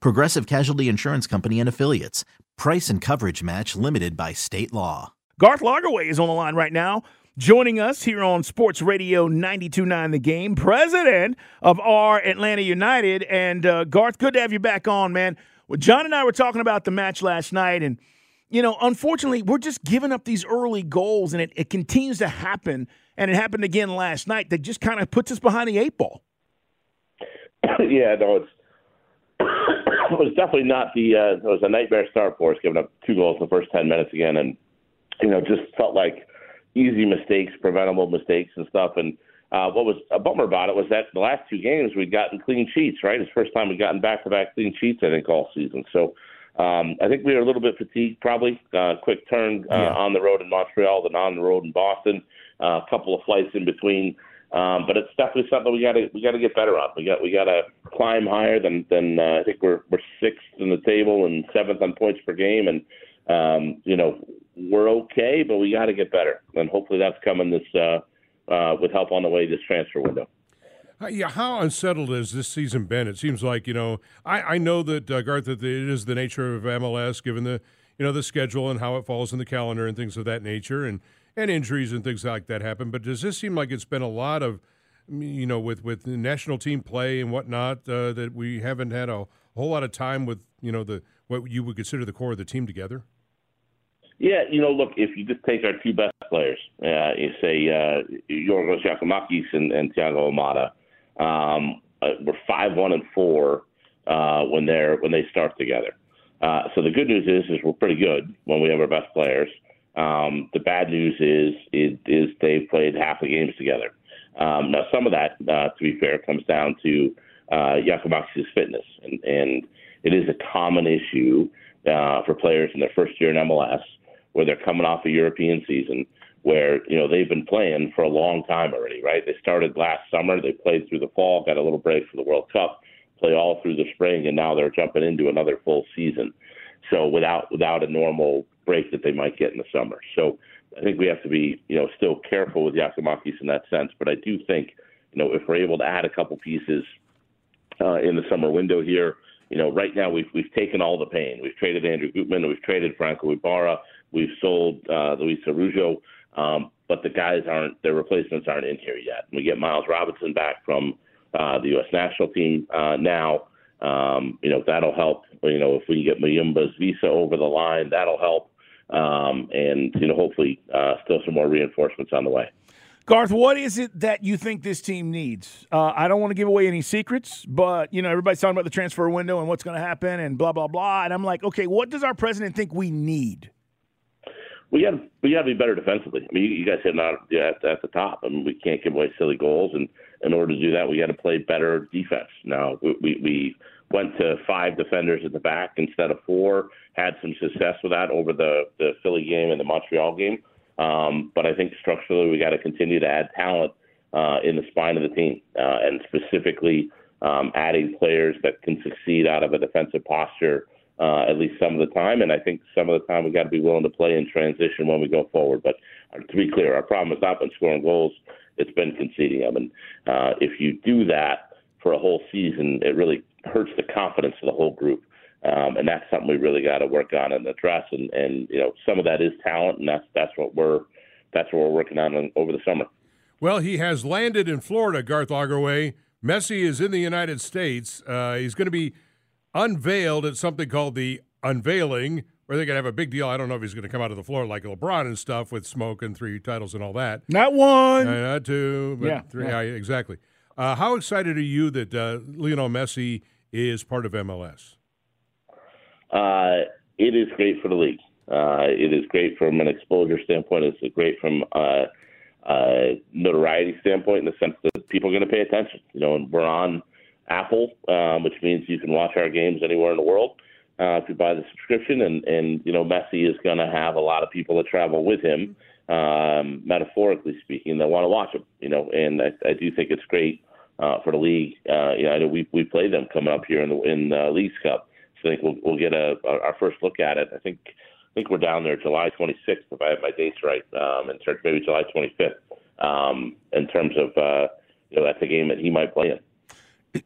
Progressive Casualty Insurance Company and Affiliates. Price and coverage match limited by state law. Garth Lagerwey is on the line right now, joining us here on Sports Radio 92.9 The Game, president of our Atlanta United. And uh, Garth, good to have you back on, man. Well, John and I were talking about the match last night, and, you know, unfortunately, we're just giving up these early goals, and it, it continues to happen. And it happened again last night that just kind of puts us behind the eight ball. yeah, no, it's it was definitely not the. Uh, it was a nightmare start for us, giving up two goals in the first ten minutes again, and you know just felt like easy mistakes, preventable mistakes, and stuff. And uh, what was a bummer about it was that the last two games we'd gotten clean sheets. Right, it's the first time we'd gotten back-to-back clean sheets, I think, all season. So. Um, I think we were a little bit fatigued, probably. Uh, quick turn uh, yeah. on the road in Montreal, then on the road in Boston. Uh, a couple of flights in between. Um, but it's definitely something we got to we got to get better on. We got we got to climb higher than than uh, I think we're we're sixth in the table and seventh on points per game, and um, you know we're okay, but we got to get better, and hopefully that's coming this uh, uh, with help on the way this transfer window. Uh, yeah, how unsettled has this season been? It seems like you know I, I know that uh, Garth that it is the nature of MLS, given the you know the schedule and how it falls in the calendar and things of that nature, and and injuries and things like that happen. But does this seem like it's been a lot of, you know, with with national team play and whatnot uh, that we haven't had a whole lot of time with, you know, the what you would consider the core of the team together? Yeah, you know, look, if you just take our two best players, uh, you say uh, Yorgos Giakoumakis and, and Thiago Almada, um, uh, we're five one and four uh, when they're when they start together. Uh, so the good news is is we're pretty good when we have our best players. Um, the bad news is, is is they've played half the games together. Um, now, some of that, uh, to be fair, comes down to uh, Giakoumakis' fitness, and, and it is a common issue uh, for players in their first year in MLS, where they're coming off a European season, where you know they've been playing for a long time already, right? They started last summer, they played through the fall, got a little break for the World Cup, play all through the spring, and now they're jumping into another full season. So without without a normal break that they might get in the summer. So I think we have to be, you know, still careful with Giakoumakis in that sense. But I do think, you know, if we're able to add a couple pieces uh, in the summer window here, you know, right now we've we've taken all the pain. We've traded Andrew Gutman, we've traded Franco Ibarra, we've sold uh, Luis Araujo, um, but the guys aren't their replacements aren't in here yet. We get Miles Robinson back from uh, the U.S. national team uh, now. Um, you know that'll help. You know if we can get Muyumba's visa over the line, that'll help um, and you know hopefully uh, still some more reinforcements on the way. Garth, what is it that you think this team needs? Uh, I don't want to give away any secrets, but you know everybody's talking about the transfer window and what's going to happen and blah blah blah. And I'm like, okay, what does our president think we need? We got we got to be better defensively. I mean, you, you guys hit not at, at the top. I mean, we can't give away silly goals, and in order to do that, we got to play better defense. Now we, we, we went to five defenders at the back instead of four. Had some success with that over the the Philly game and the Montreal game. Um, but I think structurally we got to continue to add talent uh, in the spine of the team, uh, and specifically um, adding players that can succeed out of a defensive posture uh, at least some of the time. And I think some of the time we got to be willing to play in transition when we go forward. But uh, to be clear, our problem has not been scoring goals; it's been conceding them. And uh, if you do that for a whole season, it really hurts the confidence of the whole group. Um, and that's something we really got to work on and address. And, and you know, some of that is talent, and that's that's what we're that's what we're working on over the summer. Well, he has landed in Florida, Garth Lagerwey. Messi is in the United States. Uh, he's going to be unveiled at something called the unveiling or they're going to have a big deal. I don't know if he's going to come out of the floor like LeBron and stuff with smoke and three titles and all that. Not one. Uh, not two, but Yeah, three. yeah. Yeah, exactly. Uh, how excited are you that uh, Lionel Messi is part of MLS? Uh, it is great for the league. Uh, it is great from an exposure standpoint. It's great from uh, uh, notoriety standpoint in the sense that people are going to pay attention. You know, and we're on Apple, um, which means you can watch our games anywhere in the world uh, if you buy the subscription. And and you know, Messi is going to have a lot of people that travel with him, um, metaphorically speaking, that want to watch him. You know, and I, I do think it's great uh, for the league. Uh, you know, I know we we play them coming up here in the in the Leagues Cup. So I think we'll we'll get a our first look at it. I think I think we're down there July 26th if I have my dates right, um, in maybe July 25th. Um, in terms of uh, you know that's a game that he might play in.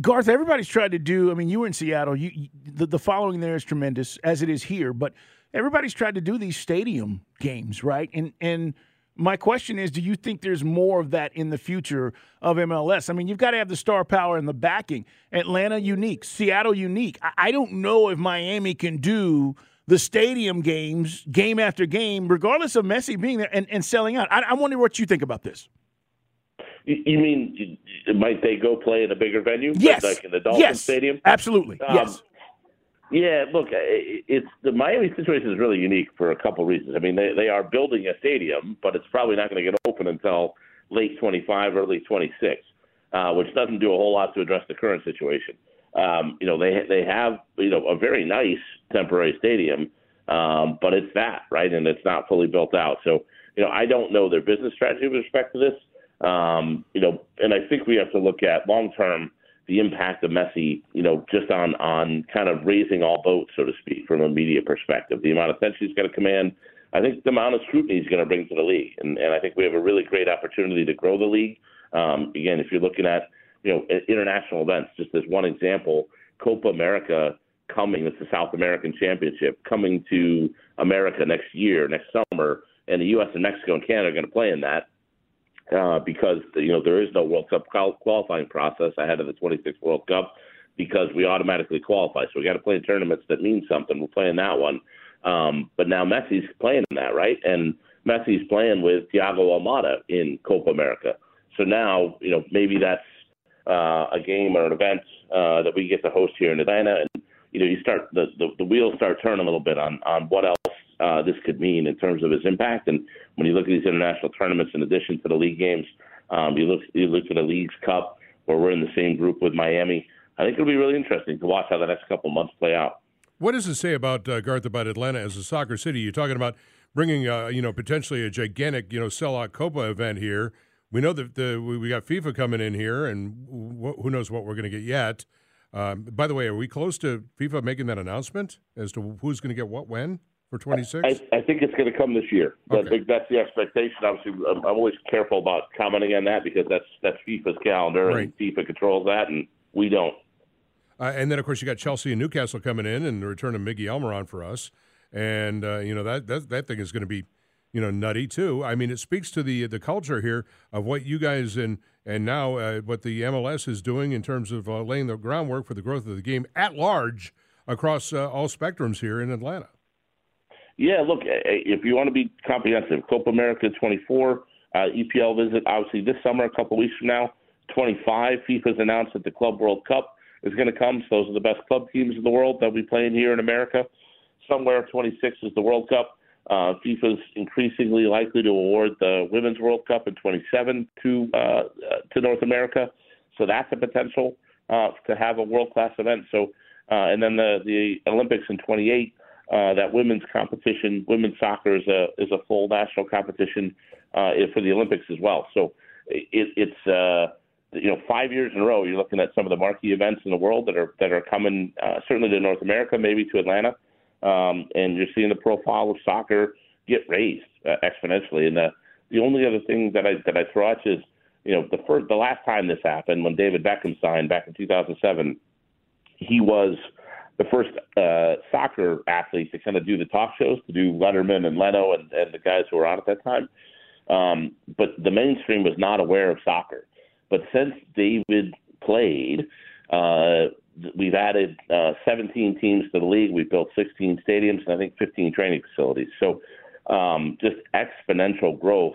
Garth, everybody's tried to do. I mean, you were in Seattle. You, you the, the following there is tremendous, as it is here. But everybody's tried to do these stadium games, right? And and my question is, do you think there's more of that in the future of MLS? I mean, you've got to have the star power and the backing. Atlanta unique, Seattle unique. I, I don't know if Miami can do the stadium games, game after game, regardless of Messi being there and, and selling out. I, I wonder what you think about this. You mean might they go play in a bigger venue? Yes, like in the Dolphin yes, Stadium. absolutely. Um, yes. Yeah, look, it's the Miami situation is really unique for a couple reasons. I mean, they they are building a stadium, but it's probably not going to get open until late 25, early 26, uh, which doesn't do a whole lot to address the current situation. Um, you know, they they have you know a very nice temporary stadium, um, but it's that right, and it's not fully built out. So you know, I don't know their business strategy with respect to this. Um, you know, and I think we have to look at long term the impact of Messi, you know, just on on kind of raising all boats, so to speak, from a media perspective. The amount of attention he's going to command, I think the amount of scrutiny he's going to bring to the league, and, and I think we have a really great opportunity to grow the league. Um, again, if you're looking at you know international events, just as one example, Copa America coming, it's the South American Championship coming to America next year, next summer, and the U.S. and Mexico and Canada are going to play in that uh, because you know there is no World Cup qualifying process ahead of the 26th World Cup because we automatically qualify. So we got to play in tournaments that mean something. We're playing that one, um, but now Messi's playing in that, right? And Messi's playing with Thiago Almada in Copa America. So now you know maybe that's uh, a game or an event uh, that we get to host here in Atlanta, and you know you start the, the the wheels start turning a little bit on on what else uh, this could mean in terms of its impact. And when you look at these international tournaments, in addition to the league games, um, you look you look at the Leagues Cup, where we're in the same group with Miami. I think it'll be really interesting to watch how the next couple months play out. What does it say about uh, Garth about Atlanta as a soccer city? You're talking about bringing, uh, you know, potentially a gigantic, you know, sellout Copa event here. We know that the we we got FIFA coming in here, and wh- who knows what we're going to get yet. Um, by the way, are we close to FIFA making that announcement as to who's going to get what when for 26? I, I think it's going to come this year. I think that's the expectation. Obviously, I'm, I'm always careful about commenting on that because that's that's FIFA's calendar and FIFA controls that, and we don't. Uh, and then, of course, you got Chelsea and Newcastle coming in, and the return of Miggy Almiron for us. And uh, you know that that that thing is going to be, you know, nutty too. I mean, it speaks to the the culture here of what you guys and and now uh, what the MLS is doing in terms of uh, laying the groundwork for the growth of the game at large across uh, all spectrums here in Atlanta. Yeah, look, eh, eh, if you want to be comprehensive, Copa America 24, uh, EPL visit, obviously this summer, a couple weeks from now, 25, FIFA's announced that the Club World Cup is going to come. So those are the best club teams in the world that we playing here in America. Somewhere 26 is the World Cup. Uh, FIFA's increasingly likely to award the Women's World Cup in 27 to uh, uh, to North America. So that's a potential uh, to have a world class event. So uh, and then the the Olympics in 28 uh, that women's competition, women's soccer is a is a full national competition uh, for the Olympics as well. So it, it's uh, you know five years in a row you're looking at some of the marquee events in the world that are that are coming uh, certainly to North America, maybe to Atlanta, um, and you're seeing the profile of soccer get raised uh, exponentially. And the the only other thing that I that I throw you is you know the first the last time this happened when David Beckham signed back in 2007, he was the first uh, soccer athletes to kind of do the talk shows, to do Letterman and Leno and, and the guys who were on at that time. Um, but the mainstream was not aware of soccer. But since David played, uh, we've added uh, 17 teams to the league. We've built 16 stadiums and I think 15 training facilities. So um, just exponential growth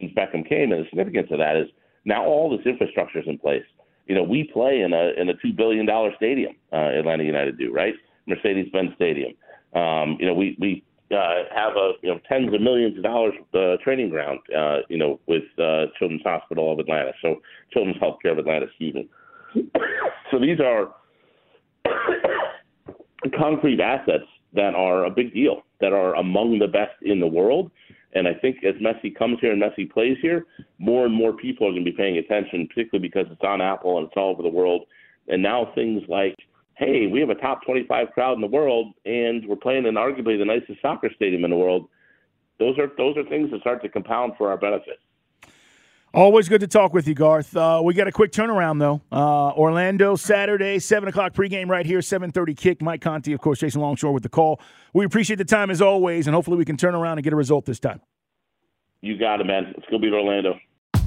since Beckham came. And the significance of that is now all this infrastructure is in place. You know, we play in a in a two billion dollar stadium. Uh, Atlanta United do right, Mercedes-Benz Stadium. Um, you know, we we uh, have a you know tens of millions of dollars uh, training ground. Uh, you know, with uh, Children's Hospital of Atlanta, so Children's Healthcare of Atlanta, excuse me. so these are concrete assets that are a big deal, that are among the best in the world. And I think as Messi comes here and Messi plays here, more and more people are going to be paying attention, particularly because it's on Apple and it's all over the world. And now things like, hey, we have a top 25 crowd in the world, and we're playing in arguably the nicest soccer stadium in the world. Those are those are things that start to compound for our benefit. Always good to talk with you, Garth. Uh, we got a quick turnaround though. Uh, Orlando Saturday, seven o'clock pregame right here, seven thirty kick. Mike Conti, of course, Jason Longshore with the call. We appreciate the time as always, and hopefully we can turn around and get a result this time. You got it, man. Let's go beat Orlando.